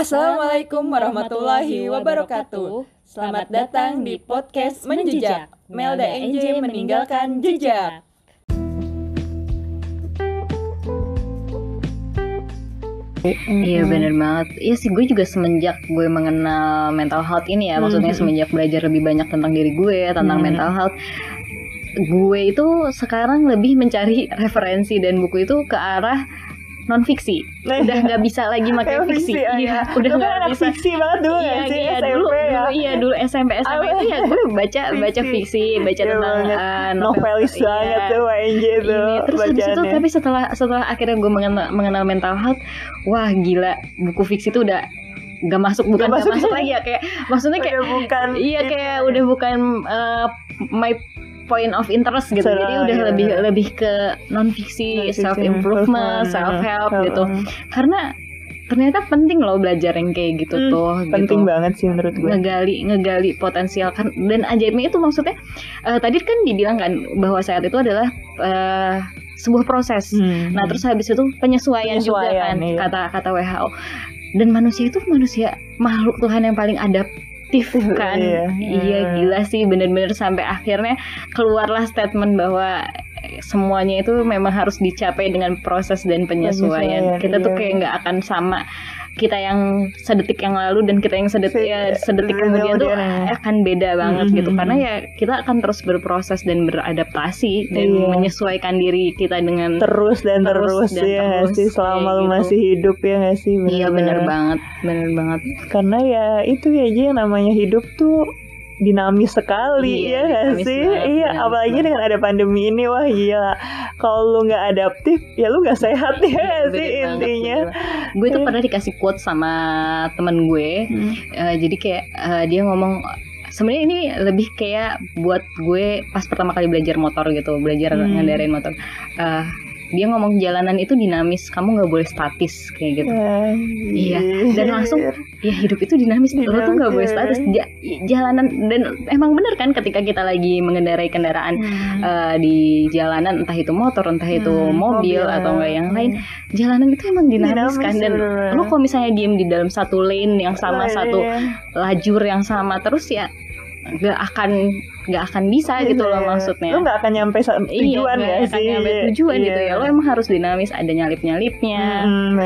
Assalamualaikum warahmatullahi wabarakatuh. Selamat datang di podcast Menjejak. Melda NJ meninggalkan jejak. Iya bener banget. Iya sih gue juga semenjak gue mengenal mental health ini ya, maksudnya semenjak belajar lebih banyak tentang diri gue, tentang Hmm. mental health, gue itu sekarang lebih mencari referensi dan buku itu ke arah non fiksi. Nah, Udah nggak bisa lagi pakai fiksi. Iya, Lu udah kan nggak anak bisa. fiksi banget dulu Iya, ya sih iya, SMP dulu, ya. dulu, iya dulu SMP SMA Apa? itu ya gue baca baca Fiksi. baca Iya tentang eh, Novelis iya. banget tuh WNJ tuh Ini, terus habis itu tapi setelah setelah akhirnya gue mengenal, mengenal mental health wah gila buku fiksi itu udah gak masuk bukan Gak gak masuk. masuk lagi ya kayak maksudnya kayak Udah bukan iya kayak ya. udah bukan uh, my point of interest gitu jadi udah iya. lebih lebih ke non fiksi Non-fiction, self improvement self help uh, gitu uh. karena ternyata penting loh belajar yang kayak gitu Hmm, tuh penting gitu banget sih menurut gue. ngegali ngegali potensial kan dan ajaibnya itu maksudnya eh, tadi kan dibilang kan bahwa sehat itu adalah eh, sebuah proses Hmm. nah terus habis itu penyesuaian, juga Penyesuaian, kan iya. kata kata WHO dan manusia itu manusia makhluk Tuhan yang paling adaptif kan Iya, iya iya. gila sih bener-bener sampai akhirnya keluarlah statement bahwa eh, semuanya itu memang harus dicapai dengan proses dan penyesuaian. Penyesuaian, Kita tuh iya. kayak nggak akan sama kita yang sedetik yang lalu dan kita yang sedetik Se- ya, sedetik kemudian tuh ya. akan beda banget Mhm. gitu karena ya kita akan terus berproses dan beradaptasi dan Iya. menyesuaikan diri kita dengan terus dan terus, Terus dan ya terus, sih selama lu gitu. masih hidup ya nggak sih iya bener Bener-bener. banget bener banget karena ya itu ya aja yang namanya hidup tuh dinamis sekali Iya, ya dinamis sih banget, iya apalagi banget. dengan ada pandemi ini wah gila kalau lu nggak adaptif ya lu nggak sehat ya nggak Bener sih banget, intinya gue tuh Iya. pernah dikasih quote sama temen gue Hmm. Eh, jadi kayak eh, dia ngomong sebenarnya ini lebih kayak buat gue pas pertama kali belajar motor gitu belajar Hmm. ngendarain motor Eh, dia ngomong jalanan itu dinamis kamu nggak boleh statis kayak gitu Iya, dan langsung ya hidup itu dinamis, lo tuh nggak boleh statis. Ja- jalanan dan emang bener kan ketika kita lagi mengendarai kendaraan Hmm. eh, di jalanan entah itu motor entah itu Hmm, mobil, mobil, atau enggak yang hmm. lain jalanan itu emang dinamis, Dinamis, kan dan lo kalau misalnya diem di dalam satu lane yang sama Iya, satu iya. lajur yang sama terus ya nggak akan nggak akan bisa gitu loh Iya. maksudnya lu nggak akan nyampe sa- tujuan iya, akan sih nyampe tujuan Iya. gitu ya lo emang harus dinamis ada nyalip nyalipnya Hmm,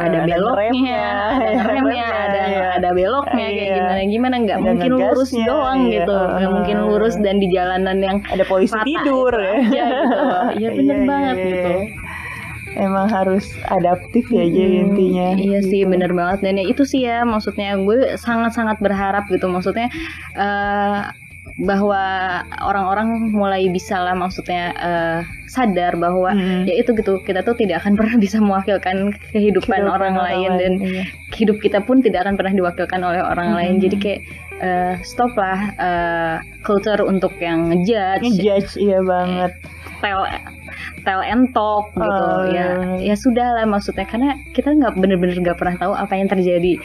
ada beloknya, ada remnya, ada iya. ada beloknya kayak Iya. gimana gimana nggak mungkin lurus doang iya. gitu, nggak mungkin lurus dan di jalanan yang ada polisi tidur ya gitu. Iya bener Iya, banget iya, gitu. Emang harus adaptif ya aja Hmm, intinya. Iya sih Gitu. bener banget dan ya itu sih ya maksudnya gue sangat-sangat berharap gitu maksudnya eh, bahwa orang-orang mulai bisa lah maksudnya eh, sadar bahwa Hmm. ya itu gitu kita tuh tidak akan pernah bisa mewakilkan kehidupan, Kehidupan orang, lain dan iya. hidup kita pun tidak akan pernah diwakilkan oleh orang Hmm. lain jadi kayak eh, stop lah eh, culture untuk yang ngejudge ngejudge iya banget. tell tell and talk gitu Oh, ya iya. ya sudah lah maksudnya karena kita nggak bener-bener nggak pernah tahu apa yang terjadi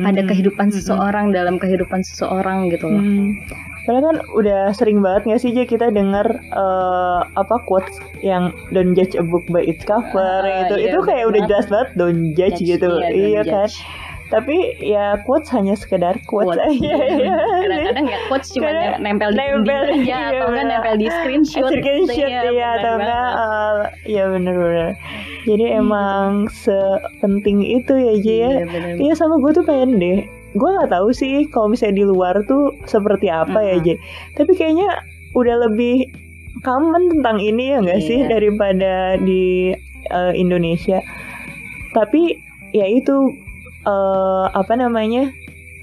pada kehidupan seseorang dalam kehidupan seseorang gitu loh Hmm. Karena kan udah sering banget gak sih Jay, kita dengar eh, apa quotes yang don't judge a book by its cover Ah, gitu. iya, itu kayak udah jelas banget don't judge, Judge, gitu. iya, Iya, don't kan. judge. Tapi ya quotes hanya sekedar quotes. Quotes. Iya, iya. kadang-kadang ya quotes cuma Kadang- nempel di nempel, dinding aja iya, atau enggak bener. nempel di screenshot Screenshot ya bener atau enggak eh, ya bener-bener. Jadi Iya, emang sepenting itu ya Jay ya. Iya, sama gue tuh pengen deh Gue gak tahu sih kalau misalnya di luar tuh seperti apa ya. Jay Tapi kayaknya udah lebih common tentang ini ya gak sih. Daripada di eh, Indonesia Tapi ya itu eh, Apa namanya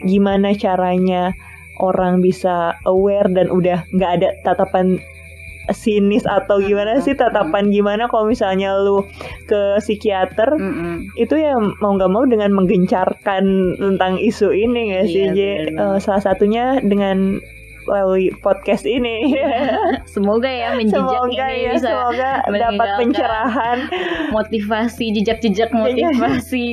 Gimana caranya orang bisa aware dan udah gak ada tatapan sinis atau gimana sih tatapan gimana kalau misalnya lu ke psikiater Mm-mm. itu ya mau nggak mau dengan menggencarkan tentang isu ini ya sih Iya, J? banget. salah satunya dengan melalui podcast ini semoga ya menjejak semoga ini ya bisa semoga dapat pencerahan motivasi jejak-jejak motivasi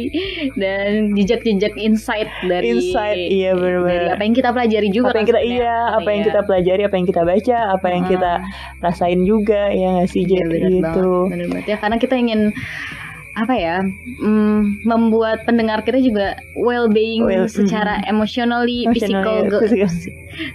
dan jejak-jejak insight dari Insight, iya, dari apa yang kita pelajari juga apa yang kita sebenarnya. iya apa yang Iya. kita pelajari apa yang kita baca apa yang Ah. kita rasain juga ya nggak sih J? Iya, gitu banget ya karena kita ingin apa ya mm, membuat pendengar kita juga well being Well, secara emotionally, Emotionally, physical, physical.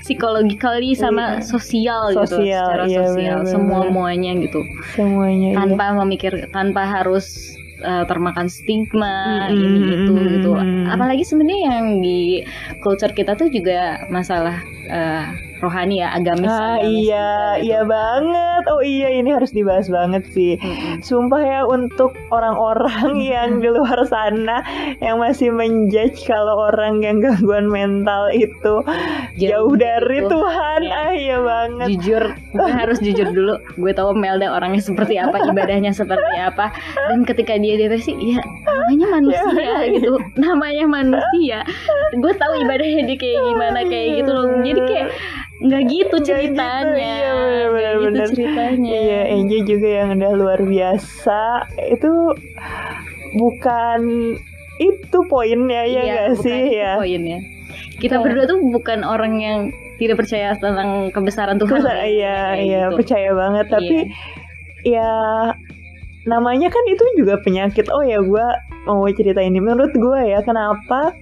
psychologically sama Iya. sosial, gitu, Sosial, secara iya, sosial benar-benar. semua muanya gitu, semuanya iya. tanpa memikir, tanpa harus uh, termakan stigma Mm, ini mm, itu mm, gitu. mm. Apalagi sebenarnya yang di culture kita tuh juga masalah uh, rohani ya, agamis. Ah agamis iya, gitu. iya banget. Oh iya, ini harus dibahas banget sih. Mm-mm. Sumpah ya untuk orang-orang yang di luar sana yang masih menjudge kalau orang yang gangguan mental itu jauh, dari Tuhan. Tuhan. Ya. Ah iya banget. jujur gue harus jujur dulu gue tahu Melda orangnya seperti apa ibadahnya seperti apa dan ketika dia depresi ya namanya manusia Ya. gitu namanya manusia gue tahu ibadahnya dia kayak gimana kayak gitu loh jadi kayak nggak gitu Nggak gitu, ceritanya iya, bener, bener, gitu bener. ceritanya Iya, Enji juga yang udah luar biasa. Itu bukan itu poinnya ya Iya, bukan sih ya? poinnya kita Iya. berdua tuh bukan orang yang tidak percaya tentang kebesaran Tuhan Terus, ya, iya, iya, gitu. percaya banget. Tapi Iya. ya namanya kan itu juga penyakit. Oh ya, gue mau cerita ini. Menurut gue ya, kenapa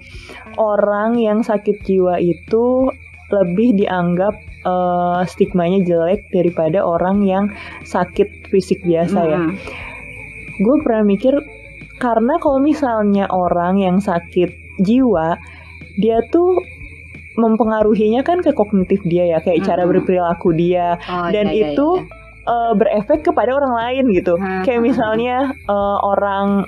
orang yang sakit jiwa itu lebih dianggap eh, stigmanya jelek daripada orang yang sakit fisik biasa ya? Mm-mm. gue pernah mikir karena kalau misalnya orang yang sakit jiwa dia tuh mempengaruhinya kan ke kognitif dia ya kayak cara Mm-mm. berperilaku dia Oh, dan iya, iya, itu iya. eh, berefek kepada orang lain gitu Hmm, kayak misalnya eh, orang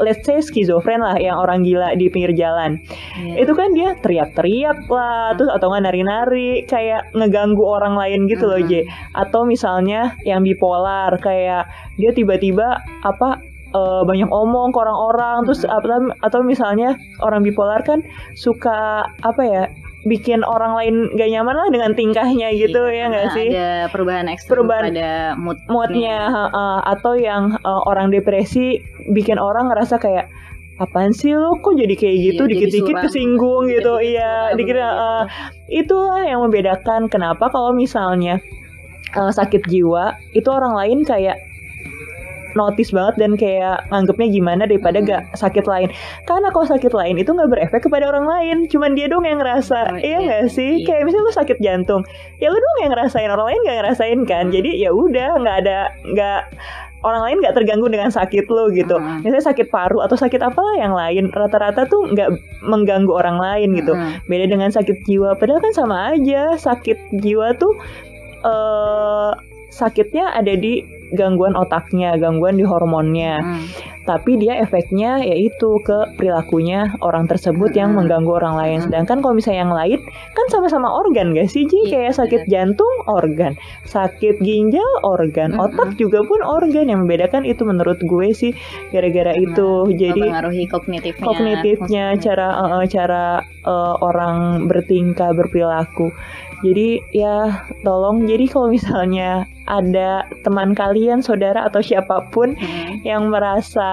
let's say skizofren lah yang orang gila di pinggir jalan Iya. itu kan dia teriak-teriak lah terus atau nggak nari-nari kayak ngeganggu orang lain gitu loh Mhm. J atau misalnya yang bipolar kayak dia tiba-tiba apa eh, banyak omong ke orang-orang terus Mhm. atau atau misalnya orang bipolar kan suka apa ya bikin orang lain gak nyaman lah dengan tingkahnya gitu Iya, ya nggak sih Ada perubahan ekstrim Perubahan pada mood moodnya heeh. atau yang eh, orang depresi bikin orang ngerasa kayak apaan sih lo kok jadi kayak gitu Iya, jadi dikit-dikit suram. kesinggung gitu Dikit-dikit iya dikit gitu. eh, itulah yang membedakan kenapa kalau misalnya eh, sakit jiwa itu orang lain kayak notice banget dan kayak nganggepnya gimana daripada Hmm. gak sakit lain karena kalau sakit lain itu nggak berefek kepada orang lain cuman dia dong yang ngerasa Oh, iya iya. nggak sih Iya. kayak misalnya lu sakit jantung ya lu dong yang ngerasain orang lain gak ngerasain kan Hmm. jadi ya udah nggak ada nggak orang lain nggak terganggu dengan sakit lo gitu Hmm. misalnya sakit paru atau sakit apalah yang lain rata-rata tuh nggak mengganggu orang lain gitu Mm-mm. beda dengan sakit jiwa padahal kan sama aja sakit jiwa tuh eh sakitnya ada di gangguan otaknya gangguan di hormonnya Mm. tapi dia efeknya yaitu ke perilakunya orang tersebut yang Mm-mm. mengganggu orang lain. Mm-mm. Sedangkan kalau misalnya yang lain kan sama-sama organ gak sih? Ji Iya, kayak sakit jantung organ, sakit ginjal organ, Mm-mm. otak juga pun organ. Yang membedakan itu menurut gue sih gara-gara Karena itu. Jadi mempengaruhi kognitifnya kognitifnya, cara eh, cara eh, orang bertingkah berperilaku. Jadi ya tolong. Jadi kalau misalnya ada teman kalian, saudara atau siapa pun Mm. yang merasa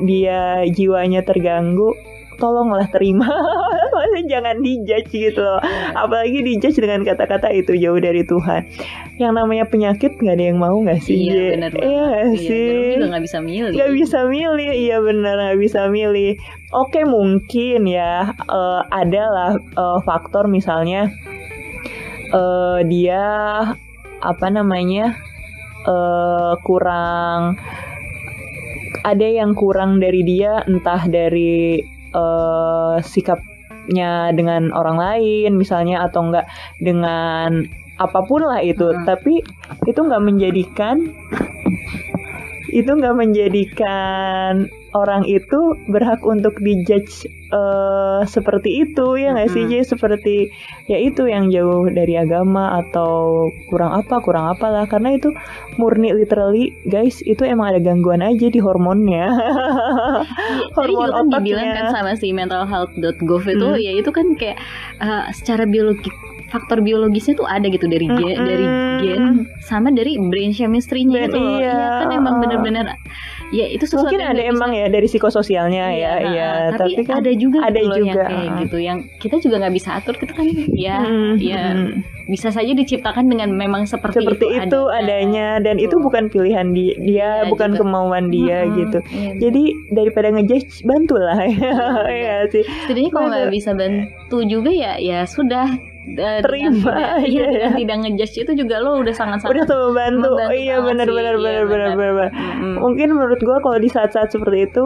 dia jiwanya terganggu tolonglah terima. Maksudnya jangan dijudge gitu loh. Apalagi dijudge dengan kata-kata itu jauh dari Tuhan. Yang namanya penyakit nggak ada yang mau nggak sih? Iya Ji? benar iya Iya, sih? juga nggak bisa milih. nggak bisa milih. Iya benar nggak bisa milih. Oke mungkin ya eh, adalah eh, faktor misalnya eh, dia apa namanya eh, kurang ada yang kurang dari dia entah dari eh, sikapnya dengan orang lain misalnya atau enggak dengan apa pun lah itu Hmm. tapi itu nggak menjadikan itu nggak menjadikan orang itu berhak untuk dijudge eh, seperti itu ya nggak sih Mm-mm. Ji? seperti ya itu yang jauh dari agama atau kurang apa kurang apalah karena itu murni literally guys itu emang ada gangguan aja di hormonnya Tadi hormon juga kan dibilang otaknya. kan sama si mentalhealth.gov itu Hmm. ya itu kan kayak eh, secara biologi faktor biologisnya tuh ada gitu dari gen, Mm-mm. dari gen sama dari brain chemistry-nya gitu loh. iya, Iya. kan emang bener-bener ya itu sesuatu mungkin ada bisa- emang ya dari psikososialnya ya Iya, iya. nah, tapi, tapi kan ada juga ada gitu loh yang juga, kayak gitu yang kita juga nggak bisa atur kita kan. Ya Mm, ya mm. bisa saja diciptakan dengan memang seperti, seperti itu, adanya dan itu Betul. bukan pilihan di- dia Iya, bukan juga. kemauan dia Mm-mm, gitu. Iya. jadi daripada ngejudge bantulah. Ya Iya, ya sih. Setidaknya kalau nggak bisa bantu juga ya ya sudah eh, Terima tidak, iya, ya. dengan tidak ngejudge itu juga lo udah sangat sangat udah tuh membantu. membantu oh iya banget benar benar iya, benar benar. benar. mungkin menurut gua kalau di saat-saat seperti itu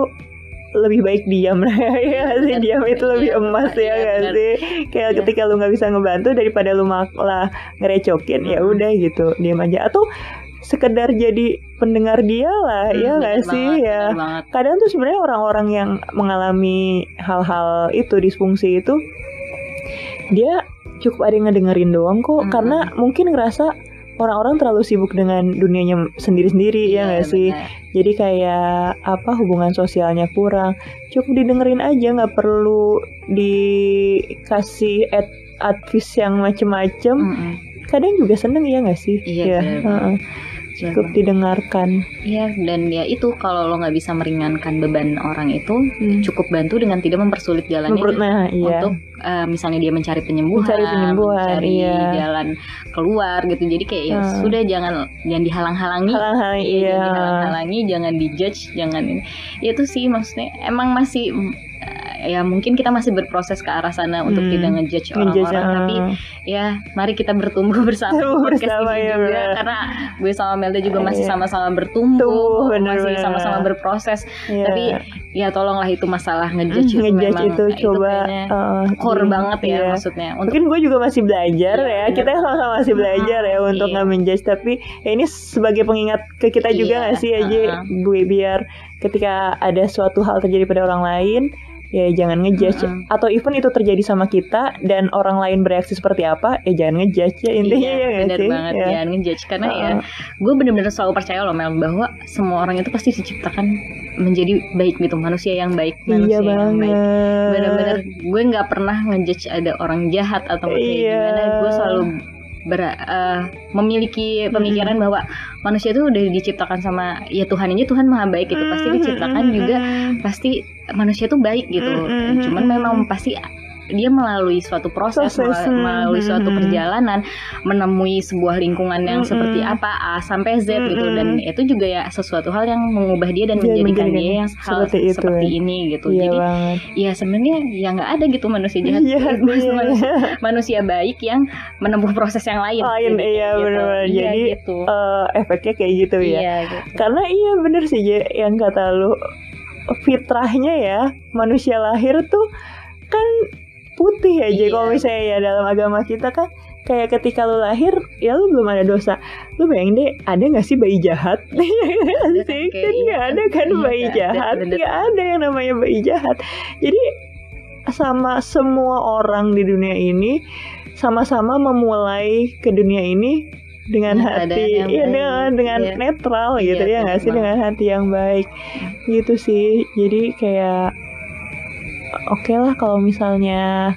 lebih baik diam. Lah ya sih? Diam itu lebih Iya, emas ya iya, gak sih? Kayak Iya. ketika lu nggak bisa ngebantu daripada lu malah ngerecokin ya udah gitu diam aja. Atau sekedar jadi pendengar dia lah Hmm, ya nggak sih? banget, ya. banget. kadang tuh sebenarnya orang-orang yang mengalami hal-hal itu disfungsi itu dia cukup ada yang ngedengerin doang kok Mm-mm. karena mungkin ngerasa orang-orang terlalu sibuk dengan dunianya sendiri-sendiri ya Iya, nggak sih jadi kayak apa hubungan sosialnya kurang cukup didengerin aja nggak perlu dikasih ad advice yang macem-macem Mm-mm. kadang juga seneng ya nggak sih Iya, Ya, benar. Benar cukup didengarkan Iya dan ya itu kalau lo nggak bisa meringankan beban orang itu Hmm. cukup bantu dengan tidak mempersulit jalannya Menurut- nah iya untuk eh, misalnya dia mencari penyembuhan, Mencari penyembuhan, mencari iya. jalan keluar gitu. Jadi kayak ya Hmm. sudah jangan jangan dihalang-halangi. halang-halang Iya, iya jangan dihalang-halangi, jangan dijudge, jangan ini. Ya, itu sih maksudnya emang masih ya mungkin kita masih berproses ke arah sana untuk Hmm. tidak ngejudge orang-orang tapi ah. ya mari kita bertumbuh bersama podcast bersama, ini ya, juga benar. karena gue sama Melda juga masih Iya. sama-sama bertumbuh Tumbuh, benar, masih sama-sama berproses Iya. tapi ya tolonglah itu masalah ngejudge itu ngejudge memang itu coba kayaknya uh, core di- banget ya iya. maksudnya untuk Mungkin gue juga masih belajar Iya, ya. benar. Kita sama-sama masih belajar ya untuk Iya. nggak menjudge. Tapi ya ini sebagai pengingat ke kita juga Iya, nggak sih aja uh-uh. gue biar ketika ada suatu hal terjadi pada orang lain ya jangan ngejudge Uh-uh. atau even itu terjadi sama kita dan orang lain bereaksi seperti apa ya jangan ngejudge ya intinya Iya, ya bener sih banget ya. jangan ngejudge karena ya Uh-uh. gue bener-bener selalu percaya loh Mel bahwa semua orang itu pasti diciptakan menjadi baik gitu manusia yang baik iya manusia yang baik banget bener-bener gue nggak pernah ngejudge ada orang jahat atau kayak Iya. gimana gue selalu ber, eh, memiliki pemikiran bahwa manusia itu udah diciptakan sama ya Tuhan aja Tuhan maha baik gitu. Pasti diciptakan juga pasti manusia tuh baik gitu. Cuman memang pasti dia melalui suatu proses, Proses, mela- melalui suatu mm-mm. perjalanan menemui sebuah lingkungan yang Mm-mm. seperti apa A sampai Z gitu dan itu juga ya sesuatu hal yang mengubah dia dan Dia menjadikan dia yang hal seperti seperti, itu, ya. ini gitu iya jadi banget ya sebenarnya ya nggak ada gitu manusia jahat Iya, Eh, iya. manusia, manusia baik yang menempuh proses yang lain Lain, Jadi iya, gitu. benar-benar. Iya, Jadi, gitu. Eh, efeknya kayak gitu ya iya gitu Karena iya bener sih Je, yang kata lu fitrahnya ya manusia lahir tuh kan putih ya Je Iya. kalau misalnya ya dalam agama kita kan kayak ketika lu lahir ya lu belum ada dosa. Lu bayangin deh ada nggak sih bayi jahat? Ada kan, sih? Kayak kan iya. nggak kan. ada kan Iya, bayi nggak ada, jahat? nggak ada yang namanya bayi jahat. Jadi sama semua orang di dunia ini sama-sama memulai ke dunia ini dengan Dengan hati iya baik. dengan dengan Iya. netral Iya, gitu ya nggak sih? dengan hati yang baik. Gitu sih. Jadi kayak oke lah kalau misalnya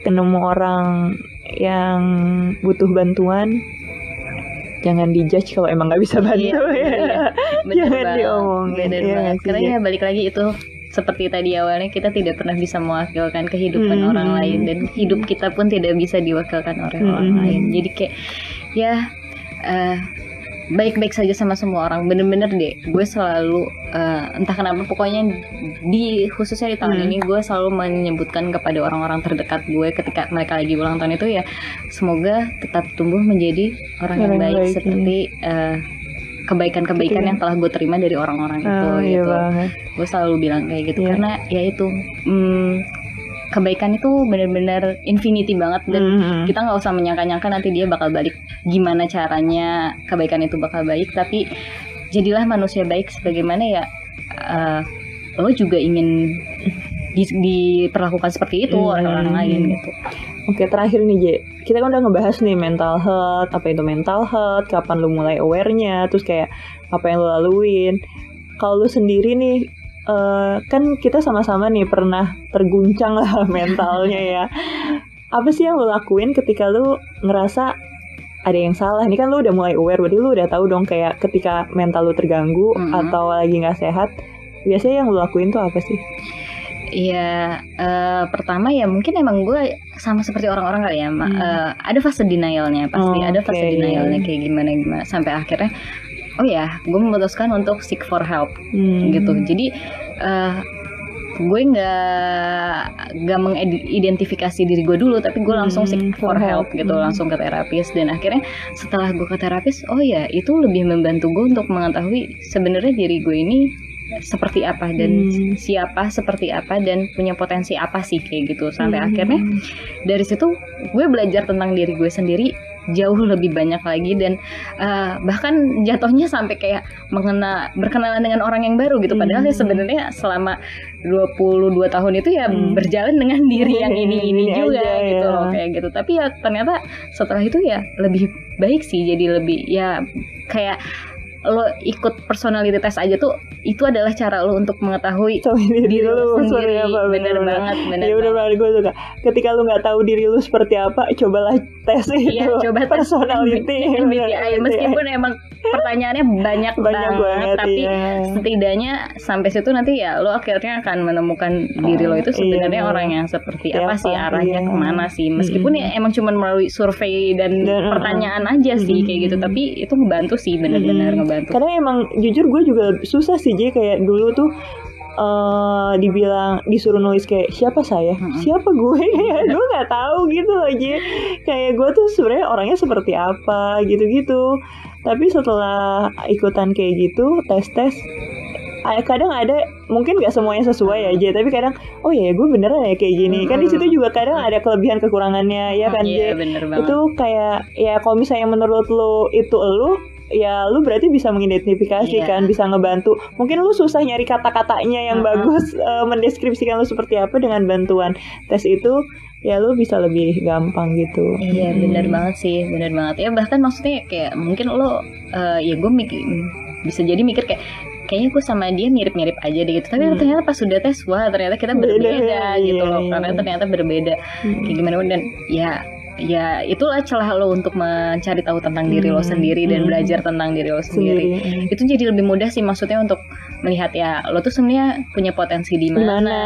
ketemu orang yang butuh bantuan jangan dijudge kalau emang nggak bisa bantu Iya, ya bener ya. Bener Jangan banget, diomongin, bener iya banget. nggak sih, Karena ya balik lagi itu seperti tadi awalnya kita tidak pernah bisa mewakilkan kehidupan Hmm. orang lain dan hidup kita pun tidak bisa diwakilkan oleh orang Hmm. lain. Jadi kayak ya eh, baik-baik saja sama semua orang. Bener-bener deh, gue selalu eh, entah kenapa pokoknya di khususnya di tahun Hmm. ini gue selalu menyebutkan kepada orang-orang terdekat gue ketika mereka lagi ulang tahun itu ya semoga tetap tumbuh menjadi orang yang baik, baik, seperti eh, kebaikan-kebaikan Ketika- yang telah gue terima dari orang-orang itu Oh, iya gitu gue selalu bilang kayak gitu Iya. karena ya itu hmm, kebaikan itu benar-benar infinity banget dan Mhm. kita nggak usah menyangka-nyangka nanti dia bakal balik gimana caranya kebaikan itu bakal baik tapi jadilah manusia baik sebagaimana ya eh, lo juga ingin di- diperlakukan seperti itu Hmm. oleh orang lain gitu Oke terakhir nih Je, kita kan udah ngebahas nih mental health, apa itu mental health, kapan lu mulai awarenya, terus kayak apa yang lu laluin. Kalau lu sendiri nih, eh, kan kita sama-sama nih pernah terguncang lah mentalnya ya. Apa sih yang lu lakuin ketika lu ngerasa ada yang salah nih kan lu udah mulai aware berarti lu udah tahu dong kayak ketika mental lu terganggu Mhm. atau lagi nggak sehat biasanya yang lu lakuin tuh apa sih Iya, eh, pertama ya mungkin emang gue sama seperti orang-orang kali ya. Hmm. Eh, ada fase denialnya pasti, Oh, ada fase oke. denialnya kayak gimana gimana sampai akhirnya, oh ya, gue memutuskan untuk seek for help Hmm. gitu. Jadi eh, gue nggak nggak mengidentifikasi diri gue dulu, tapi gue langsung Hmm, seek for for help help. gitu, Hmm. langsung ke terapis dan akhirnya setelah gue ke terapis, oh ya itu lebih membantu gue untuk mengetahui sebenarnya diri gue ini seperti apa dan Hmm. siapa seperti apa dan punya potensi apa sih kayak gitu sampai Hmm. akhirnya dari situ gue belajar tentang diri gue sendiri jauh lebih banyak lagi dan eh, bahkan jatuhnya sampai kayak mengena berkenalan dengan orang yang baru gitu padahal ya Hmm. sebenarnya selama 22 tahun itu ya Hmm. berjalan dengan diri yang ini ini Ini juga aja, gitu ya. loh kayak gitu tapi ya ternyata setelah itu ya lebih baik sih jadi lebih ya kayak lo ikut personality test aja tuh itu adalah cara lo untuk mengetahui Sama diri, seperti sendiri apa bener banget bener Iya bener banget gue suka Ketika lu nggak tahu diri lu seperti apa Cobalah tes itu Iya, coba tes Personality MBTI meskipun emang pertanyaannya banyak, Banyak banget, banget tapi iya. setidaknya sampai situ nanti ya lo akhirnya akan menemukan diri lo itu Iya, sebenarnya bener. orang yang seperti Siapa, apa sih arahnya iya. ke mana sih meskipun Mm-mm. ya emang cuma melalui survei dan, Dan, uh-uh. pertanyaan aja sih kayak gitu tapi itu ngebantu sih benar-benar Mm-mm. Ngebantu. Karena emang jujur gue juga susah sih Jadi kayak dulu tuh eh dibilang disuruh nulis kayak siapa saya? Mm-mm. siapa gue? Gue nggak tahu gitu loh kayak gue tuh sebenarnya orangnya seperti apa gitu-gitu. Tapi setelah ikutan kayak gitu tes tes kadang ada mungkin nggak semuanya sesuai aja tapi kadang oh ya gue beneran ya kayak gini. Kan di situ juga kadang ada kelebihan kekurangannya ya kan iya bener banget. Itu kayak ya kalau misalnya menurut lu itu lu ya lu berarti bisa mengidentifikasi Iya. kan bisa ngebantu mungkin lu susah nyari kata-katanya yang Mm-mm. bagus eh, mendeskripsikan lu seperti apa dengan bantuan tes itu ya lu bisa lebih gampang gitu Iya Hmm. bener banget sih, bener banget ya bahkan maksudnya kayak mungkin lo eh, ya gue mikir bisa jadi mikir kayak kayaknya gue sama dia mirip-mirip aja deh gitu tapi Hmm. ternyata pas sudah tes wah ternyata kita Beda, berbeda gitu iya, loh iya. karena ternyata berbeda Hmm. kayak gimana dan ya ya itulah celah lo untuk mencari tahu tentang diri lo Hmm. sendiri dan Hmm. belajar tentang diri lo sendiri. sendiri itu jadi lebih mudah sih maksudnya untuk melihat ya lo tuh sebenarnya punya potensi di mana gimana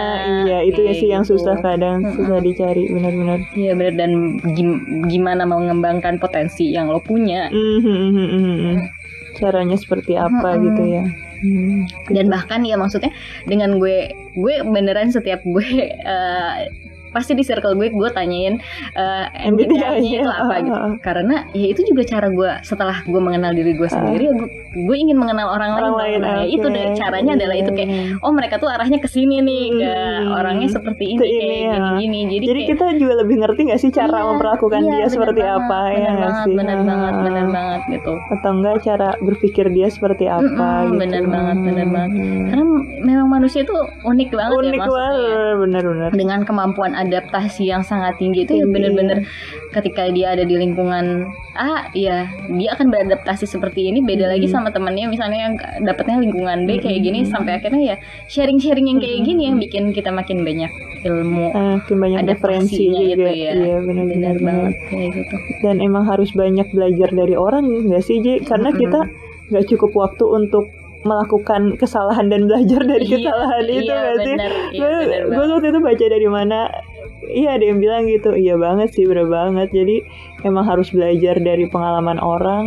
iya itu ya sih yang gitu. susah kadang Mm-mm. susah dicari benar-benar Iya benar dan gim- gimana mengembangkan potensi yang lo punya Hmm, hmm, hmm, hmm, hmm. caranya seperti apa Mm-mm. gitu ya Hmm. dan bahkan ya maksudnya dengan gue gue beneran setiap gue eh, pasti di circle gue gue tanyain eh, MBTI-nya itu apa gitu ah, ah. karena ya itu juga cara gue setelah gue mengenal diri gue sendiri ya gue, gue ingin mengenal orang, orang lain, lain Nah, ya oke. itu deh caranya adalah itu kayak Iya. oh mereka tuh arahnya ke sini nih ke Hmm. orangnya seperti ini Ke kayak ini, ya. gini-gini jadi, Jadi kayak, kita juga lebih ngerti gak sih cara Iya, memperlakukan iya, dia bener seperti banget, apa ya bener banget sih? bener banget Ah. bener banget gitu Atau enggak cara berpikir dia seperti apa Mm-mm, gitu. bener banget, bener banget. Hmm. karena memang manusia itu unik banget ya Unik maksudnya banget, bener-bener. dengan kemampuan adaptasi yang sangat tinggi itu ya bener-bener ketika dia ada di lingkungan A ya dia akan beradaptasi seperti ini beda lagi Hmm. sama temennya misalnya yang dapatnya lingkungan B kayak gini Hmm. sampai akhirnya ya sharing-sharing yang kayak Hmm. gini yang bikin kita makin banyak ilmu Ah, makin banyak referensi adaptasinya juga. itu ya Iya, benar-benar banget kayak gitu Dan emang harus banyak belajar dari orang nggak sih, Ji? Karena Mm-mm. kita nggak cukup waktu untuk melakukan kesalahan dan belajar dari Iya, kesalahan itu iya, nggak sih? iya, gue waktu itu baca dari mana iya ada yang bilang gitu iya banget sih bener banget jadi emang harus belajar dari pengalaman orang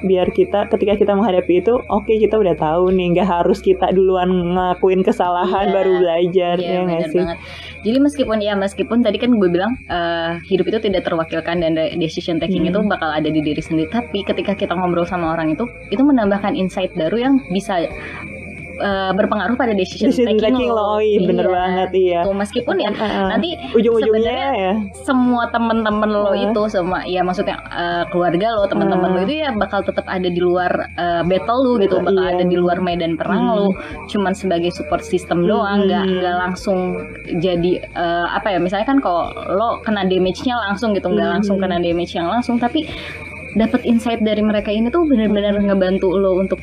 biar kita ketika kita menghadapi itu oke kita udah tahu nih nggak harus kita duluan ngakuin kesalahan Iya, baru belajar Iya ya nggak sih banget. Jadi meskipun ya meskipun tadi kan gue bilang eh, hidup itu tidak terwakilkan dan de- decision taking Hmm. itu bakal ada di diri sendiri. Tapi ketika kita ngobrol sama orang itu, itu menambahkan insight baru yang bisa eh, berpengaruh pada decision, Decision taking, taking lo, oh iya, bener banget, iya. Gitu. Meskipun ya ah. nanti ujung-ujungnya sebenarnya ya semua temen-temen lo Ah. itu semua ya maksudnya eh, keluarga lo teman-teman Ah. lo itu ya bakal tetap ada di luar eh, battle lo gitu bakal iya. ada di luar medan perang Hmm. lo cuman sebagai support system doang nggak Hmm. nggak langsung jadi eh, apa ya misalnya kan kalau lo kena damage-nya langsung gitu nggak Hmm. langsung kena damage yang langsung tapi dapat insight dari mereka ini tuh benar-benar ngebantu lo untuk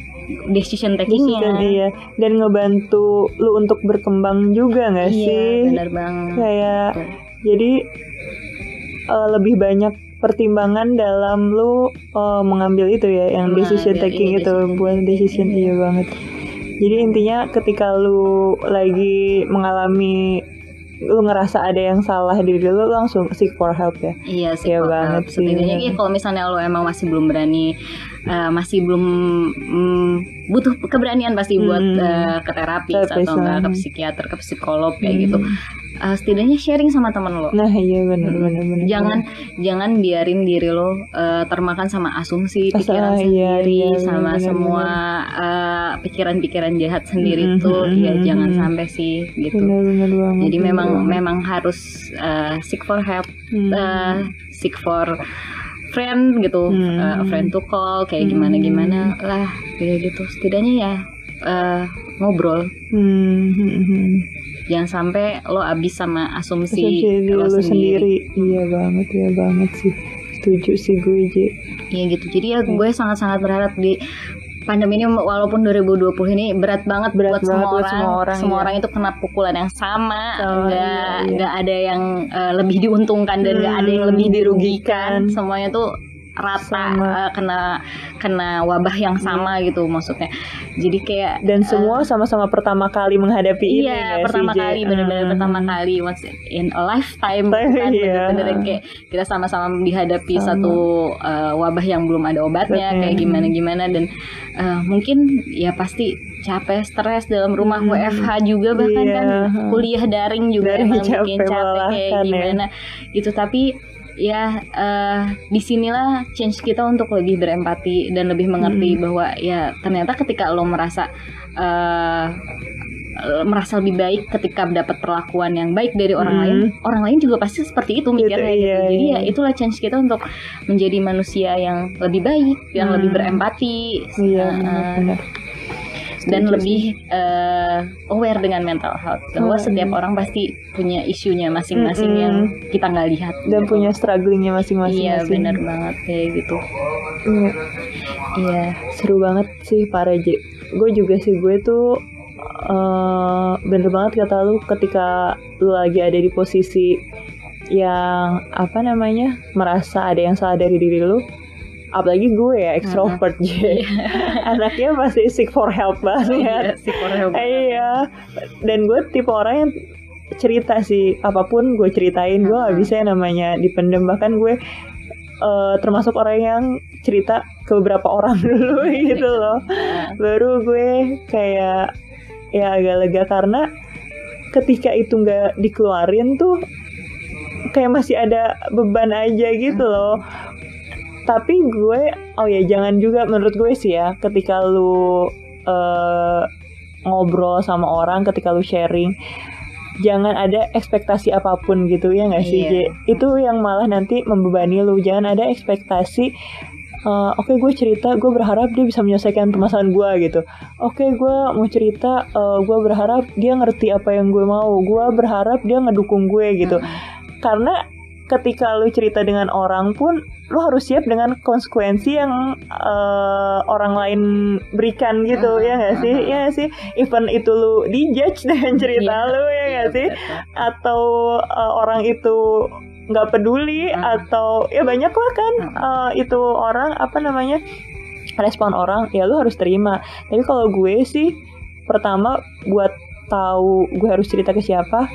decision takingnya. Iya dan ngebantu lu untuk berkembang juga nggak iya sih? benar banget. Kayak Tuh. jadi eh, lebih banyak pertimbangan dalam lu uh, mengambil itu ya yang Mengambil, decision iya, taking itu decision buat decision iya banget. Jadi intinya ketika lu lagi mengalami lu ngerasa ada yang salah di diri lu lu langsung seek for help ya Iya sih Iya kalau banget help. sih. Setidaknya ya, kalau misalnya lo emang masih belum berani eh, masih belum mm, butuh keberanian pasti buat Hmm. eh, ke terapis atau enggak ke hmm. psikiater ke psikolog kayak Hmm. gitu. Eh, setidaknya sharing sama teman lo. nah iya benar Hmm. benar benar Jangan jangan biarin diri lo eh, termakan sama asumsi pikiran iya, sendiri iya, sama benar, semua eh, pikiran-pikiran jahat sendiri Hmm, tuh hmm, ya hmm, jangan hmm. sampai sih gitu. benar benar banget Jadi benar memang banget. memang harus uh, seek for help, Hmm. uh, seek for friend gitu, Hmm. uh, friend to call kayak Hmm. gimana gimana lah kayak gitu. Setidaknya ya uh, ngobrol. Hmm, hmm, hmm. Jangan sampai lo abis sama asumsi, asumsi lo lu sendiri. sendiri iya banget iya banget sih setuju sih gue Iya gitu. Jadi ya gue sangat-sangat berharap di pandemi ini walaupun 2020 ini berat banget Berat buat banget semua buat orang. semua orang, iya. orang itu kena pukulan yang sama, Oh, nggak iya, iya. ada yang eh, lebih diuntungkan dan nggak ada yang Hmm, lebih dirugikan. dirugikan. Semuanya tuh rata Sama. eh, kena kena wabah yang sama gitu maksudnya. Jadi kayak dan eh, semua sama-sama pertama kali menghadapi ini Iya, nggak pertama sih, Ji? kali benar-benar Hmm. pertama kali once in a lifetime Time, kan iya. bener-bener yang kayak kita sama-sama dihadapi Sama. satu uh, wabah yang belum ada obatnya Obatnya. kayak gimana-gimana dan uh, mungkin ya pasti capek stres dalam rumah Hmm. WFH juga bahkan Iya. kan kuliah daring juga Daring emang capek, bikin capek kayak ya. gimana gitu tapi ya eh di sinilah change kita untuk lebih berempati dan lebih mengerti Hmm. bahwa ya ternyata ketika lo merasa eh merasa lebih baik ketika mendapat perlakuan yang baik dari orang Hmm. lain orang lain juga pasti seperti itu mikirnya Gitu, gitu, iya, jadi iya. ya itulah chance kita untuk menjadi manusia yang lebih baik yang Hmm. lebih berempati iya eh, benar-benar dan lebih eh, aware dengan mental health bahwa Hmm. setiap orang pasti punya isunya masing-masing Mm-mm. yang kita nggak lihat dan gitu. punya strugglingnya masing-masing iya benar banget kayak gitu Iya. iya seru banget sih para J gue juga sih gue tuh eh, bener banget kata lu ketika lu lagi ada di posisi yang apa namanya merasa ada yang salah dari diri lu apalagi gue ya extrovert J. Anaknya pasti seek for help banget. Iya, si Korea banget. iya. Dan gue tipe orang yang cerita sih apa pun gue ceritain gue gak Hmm. bisa yang namanya dipendem. Bahkan gue eh, termasuk orang yang cerita ke beberapa orang dulu gitu loh. Baru gue kayak ya agak lega karena ketika itu nggak dikeluarin tuh kayak masih ada beban aja gitu loh tapi gue oh ya jangan juga menurut gue sih ya ketika lu eh, ngobrol sama orang ketika lu sharing jangan ada ekspektasi apa pun gitu ya nggak sih. J? itu yang malah nanti membebani lu. Jangan ada ekspektasi eh, oke gue cerita gue berharap dia bisa menyelesaikan permasalahan gue gitu. Oke gue mau cerita eh, gue berharap dia ngerti apa yang gue mau. Gue berharap dia ngedukung gue gitu. Karena ketika lu cerita dengan orang pun lu harus siap dengan konsekuensi yang eh, orang lain berikan gitu Hmm, ya nggak sih? hmm. ya nggak sih? Even itu lu dijudge dengan cerita Iya, lu ya iya, nggak sih? betul. atau eh, orang itu nggak peduli atau ya banyak lah kan eh, itu orang apa namanya respon orang ya lu harus terima. Tapi kalau gue sih pertama buat tahu gue harus cerita ke siapa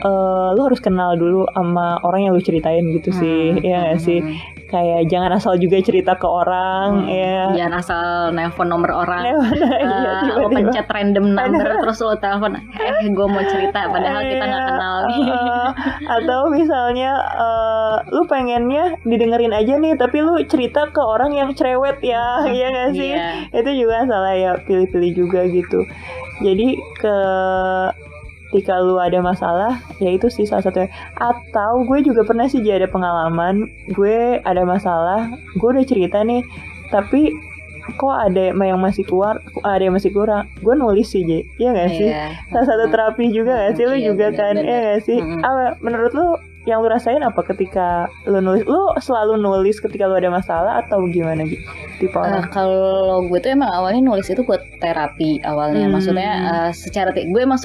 eh lu harus kenal dulu sama orang yang lu ceritain gitu sih. Hmm, ya nggak hmm, sih? Hmm. kayak jangan asal juga cerita ke orang Hmm, ya jangan asal nelpon nomor orang. Iya, iya, Eh, lo tiba-tiba. pencet random number terus lo telepon eh gue mau cerita padahal kita nggak Iya, kenal. Uh, atau misalnya uh, lu pengennya didengerin aja nih tapi lu cerita ke orang yang cerewet ya. Iya gak sih? Iya. itu juga salah ya pilih-pilih juga gitu. Jadi ke ketika lu ada masalah ya itu sih salah satunya. Atau gue juga pernah sih jadi ada pengalaman gue ada masalah gue udah cerita nih tapi kok ada yang masih keluar ada yang masih kurang? Gue nulis sih J iya gak sih? Iya. salah satu terapi juga gak sih lu Iya, juga kan? Bener-bener. ya gak sih? Mm-mm. apa menurut lu yang lu rasain apa ketika lu nulis? Lu selalu nulis ketika lu ada masalah atau gimana gitu tipe Eh, orang? kalau gue tuh emang awalnya nulis itu buat terapi awalnya. Hmm. maksudnya eh, secara te- gue emang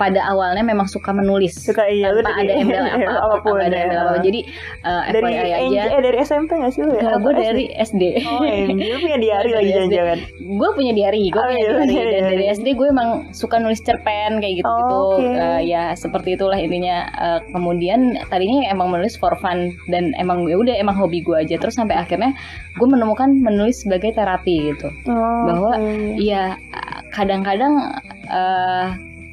pada awalnya memang suka menulis Suka iya tanpa ada embel apa apa pun, tanpa ada ya. embel apa dari uh, dari FYI aja. Eh, dari SMP gak sih lu ya? gue Apa dari SD Oh, lu punya diary Dari lagi jangan-jangan. gue punya diary gue Oh, punya iya, diary. iya, dan iya, dari iya. SD gue emang suka nulis cerpen kayak gitu gitu Oh, ya seperti itulah intinya. Uh, kemudian tadinya emang menulis for fun dan emang ya udah emang hobi gue aja. Terus sampai akhirnya gue menemukan menulis sebagai terapi gitu. Oh, bahwa oke. Iya, kadang-kadang eh,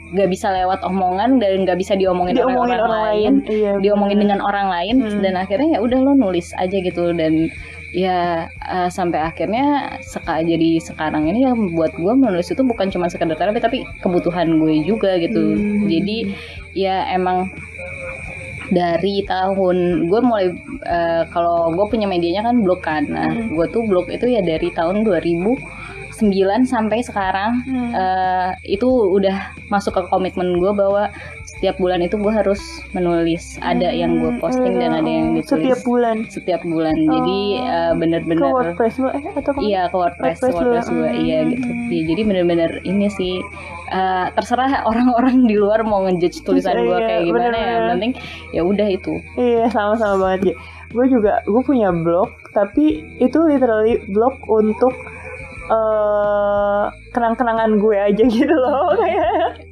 nggak bisa lewat omongan dan nggak bisa diomongin, oleh diomongin orang, lain, iya. diomongin benar. dengan orang lain Hmm. dan akhirnya ya udah lo nulis aja gitu dan ya eh, sampai akhirnya seka jadi sekarang ini yang buat gue menulis itu bukan cuma sekedar terapi tapi kebutuhan gue juga gitu Hmm. jadi ya emang dari tahun gue mulai eh, kalau gue punya medianya kan blog kan nah Hmm. gue tuh blog itu ya dari tahun 2009 sampai sekarang Hmm. eh, itu udah masuk ke komitmen gue bahwa setiap bulan itu gue harus menulis ada yang gue posting dan ada yang ditulis Hmm, setiap bulan setiap bulan jadi Oh. eh, ke bener-bener WordPress lu eh atau ke Iya ke WordPress, WordPress. WordPress gue iya Hmm. gitu. Ya, jadi bener-bener ini sih eh, terserah orang-orang di luar mau ngejudge tulisan gue Iya, kayak gimana ya. bener-bener. Yang penting ya udah itu. Iya sama-sama banget ya. Gue juga gue punya blog tapi itu literally blog untuk eh kenang-kenangan gue aja gitu loh kayak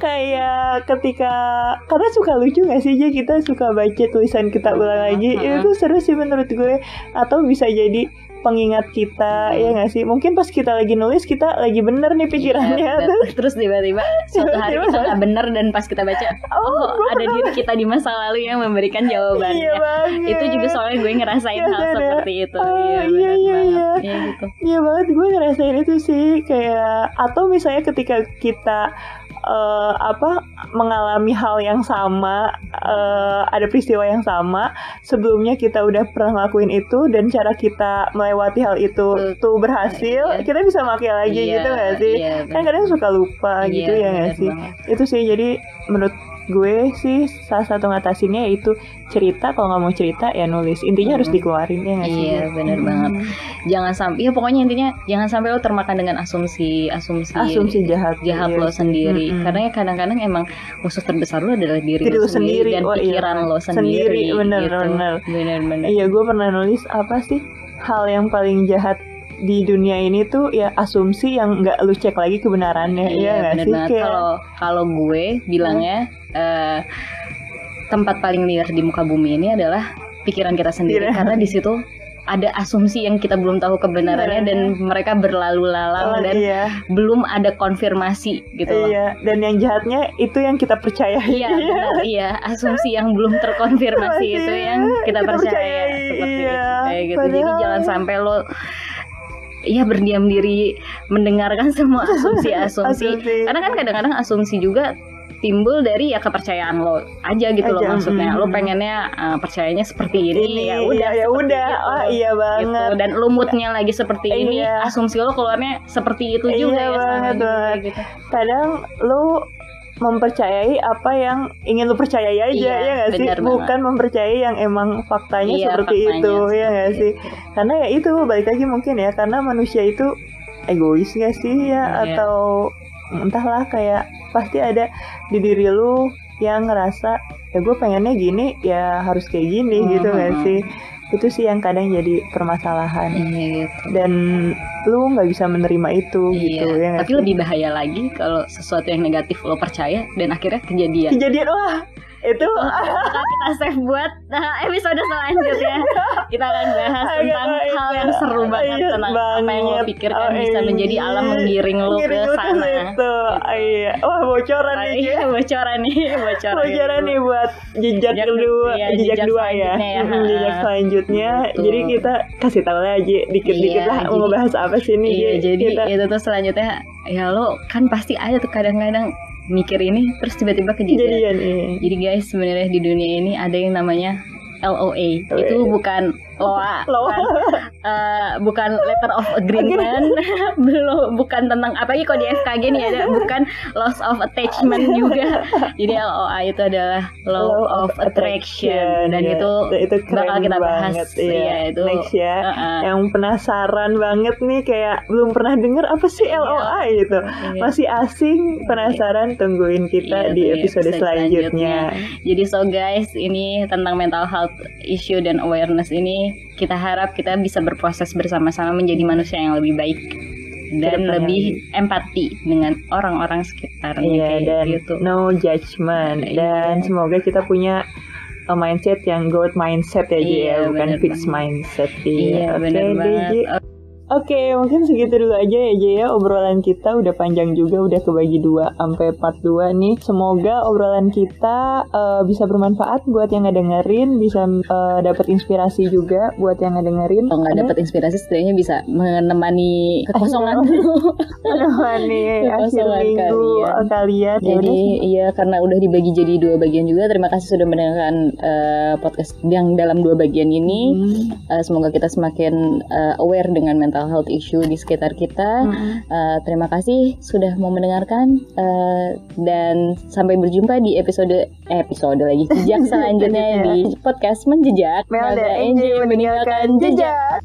kayak ketika karena suka lucu gak sih Ji kita suka baca tulisan kita ulang lagi Mm-mm. itu seru sih menurut gue atau bisa jadi pengingat kita ya gak sih mungkin pas kita lagi nulis kita lagi bener nih pikirannya Iya, tuh bener. Terus tiba-tiba suatu hari kita nggak bener dan pas kita baca, Oh, oh, ada diri kita di masa lalu yang memberikan jawabannya. iya banget itu juga soalnya gue ngerasain Iya, hal ada. seperti itu. Oh, iya, iya, iya, banget. iya. Iya gitu. Iya banget gue ngerasain itu sih kayak atau misalnya ketika kita eh, apa mengalami hal yang sama eh, ada peristiwa yang sama sebelumnya kita udah pernah ngelakuin itu dan cara kita melewati hal itu Tuh. tuh berhasil Iya. kita bisa pakai lagi Iya, gitu gak sih iya, kan kadang suka lupa Iya, gitu ya gak sih banget. itu sih jadi menurut gue sih salah satu ngatasinnya yaitu cerita kalau nggak mau cerita ya nulis intinya harus Hmm. dikeluarin ya nggak sih Iya, Jen? bener Hmm. banget. Jangan sampai, ya pokoknya intinya jangan sampai lo termakan dengan asumsi, asumsi, asumsi jahat jahat Iya lo sendiri. Mm-mm. Karena ya kadang-kadang emang musuh terbesar lo adalah diri, Diri lo sendiri, sendiri. dan Oh, iya. pikiran lo sendiri. Sendiri, bener, gitu. bener. Bener-bener. Iya, gue pernah nulis apa sih hal yang paling jahat di dunia ini tuh ya asumsi yang nggak lu cek lagi kebenarannya, iya nggak bener sih? Kayak, Kalau kalau gue bilangnya eh, tempat paling liar di muka bumi ini adalah pikiran kita sendiri Pikiran. karena di situ ada asumsi yang kita belum tahu kebenarannya dan mereka berlalu lalang dan iya, belum ada konfirmasi gitu loh. iya. Dan yang jahatnya itu yang kita percayai. Iya, benar, iya, asumsi yang belum terkonfirmasi itu yang kita kita percaya percayai, seperti iya. itu. Kayak gitu. Jadi jangan sampai lo Iya berdiam diri mendengarkan semua asumsi-asumsi Asumsi. karena kan kadang-kadang asumsi juga timbul dari ya kepercayaan lo aja gitu loh Aja, maksudnya mm. lo pengennya uh, percayanya seperti ini, Ini ya udah ya udah, itu. oh iya Gitu. banget. dan lo moodnya lagi seperti ini Iya. asumsi lo keluarnya seperti itu Iya juga ya sama banget, juga, banget. gitu. Kadang lu mempercayai apa yang ingin lu percayai aja Iya, ya nggak sih banget. bukan mempercayai yang emang faktanya Iya, seperti faktanya itu ya nggak seperti sih karena ya itu balik lagi mungkin ya karena manusia itu egois gak sih ya Iya. atau entahlah kayak pasti ada di diri lu yang ngerasa ya gue pengennya gini ya harus kayak gini gitu gak Mhm. sih itu sih yang kadang jadi permasalahan Iya gitu. dan lu nggak bisa menerima itu gitu ya Iya, tapi sih? lebih bahaya lagi kalau sesuatu yang negatif lo percaya dan akhirnya kejadian. kejadian wah itu Bakal kita save buat nah, episode selanjutnya. Kita akan bahas Agak tentang baik, hal ya. yang seru banget Iya, tentang apa yang lo banget. pikirkan Oh, bisa menjadi iya. alam menggiring lo ke sana. situ. iya wah bocoran nih Iya, bocoran nih, bocoran. bocoran gitu. nih buat jejak Jejak- kedua iya, jejak, jejak dua ya ya. Jejak selanjutnya Betul. jadi kita kasih tahu aja dikit-dikit Iya, lah mau ngebahas apa sih nih Iya, jadi kita itu tuh selanjutnya ya lo kan pasti ada tuh kadang-kadang mikir ini terus tiba-tiba kejadian. kejadian iya. Jadi guys sebenarnya di dunia ini ada yang namanya LOA. Itu bukan loa, Loa. bukan uh, bukan letter of agreement, belum bukan tentang apa lagi kok di FKG nih ada bukan loss of attachment juga. Jadi LOA itu adalah law, law of, of attraction, attraction dan ya. itu, itu bakal kita bahas. Banget, iya. ya, itu next ya. Uh -uh. Yang penasaran banget nih kayak belum pernah denger apa sih LOA iya. gitu. Iya. Masih asing, penasaran tungguin kita iya, di episode, episode selanjutnya. selanjutnya. Jadi so guys, ini tentang mental health issue dan awareness ini kita harap kita bisa berproses bersama-sama menjadi manusia yang lebih baik dan lebih empati dengan orang-orang sekitarnya kayak dan gitu. No judgment iya. dan semoga kita punya a mindset yang growth mindset ya iya, ya, bukan fixed mindset. Iya, iya okay, banget. Oke, okay, mungkin segitu dulu aja ya Jaya obrolan kita udah panjang juga udah kebagi dua sampai part dua nih. Semoga obrolan kita uh, bisa bermanfaat buat yang ngedengerin, bisa uh, dapat inspirasi juga buat yang ngedengerin. Kalau nggak dapat inspirasi setidaknya bisa menemani kekosongan dulu. menemani akhir minggu kalian. kalian. Ya jadi iya karena udah dibagi jadi dua bagian juga. Terima kasih sudah mendengarkan uh, podcast yang dalam dua bagian ini. Hmm. Uh, semoga kita semakin uh, aware dengan mental mental health issue di sekitar kita. Mm-hmm. Uh, terima kasih sudah mau mendengarkan uh, dan sampai berjumpa di episode eh, episode lagi jejak selanjutnya di podcast menjejak. Melda Enji meninggalkan jejak.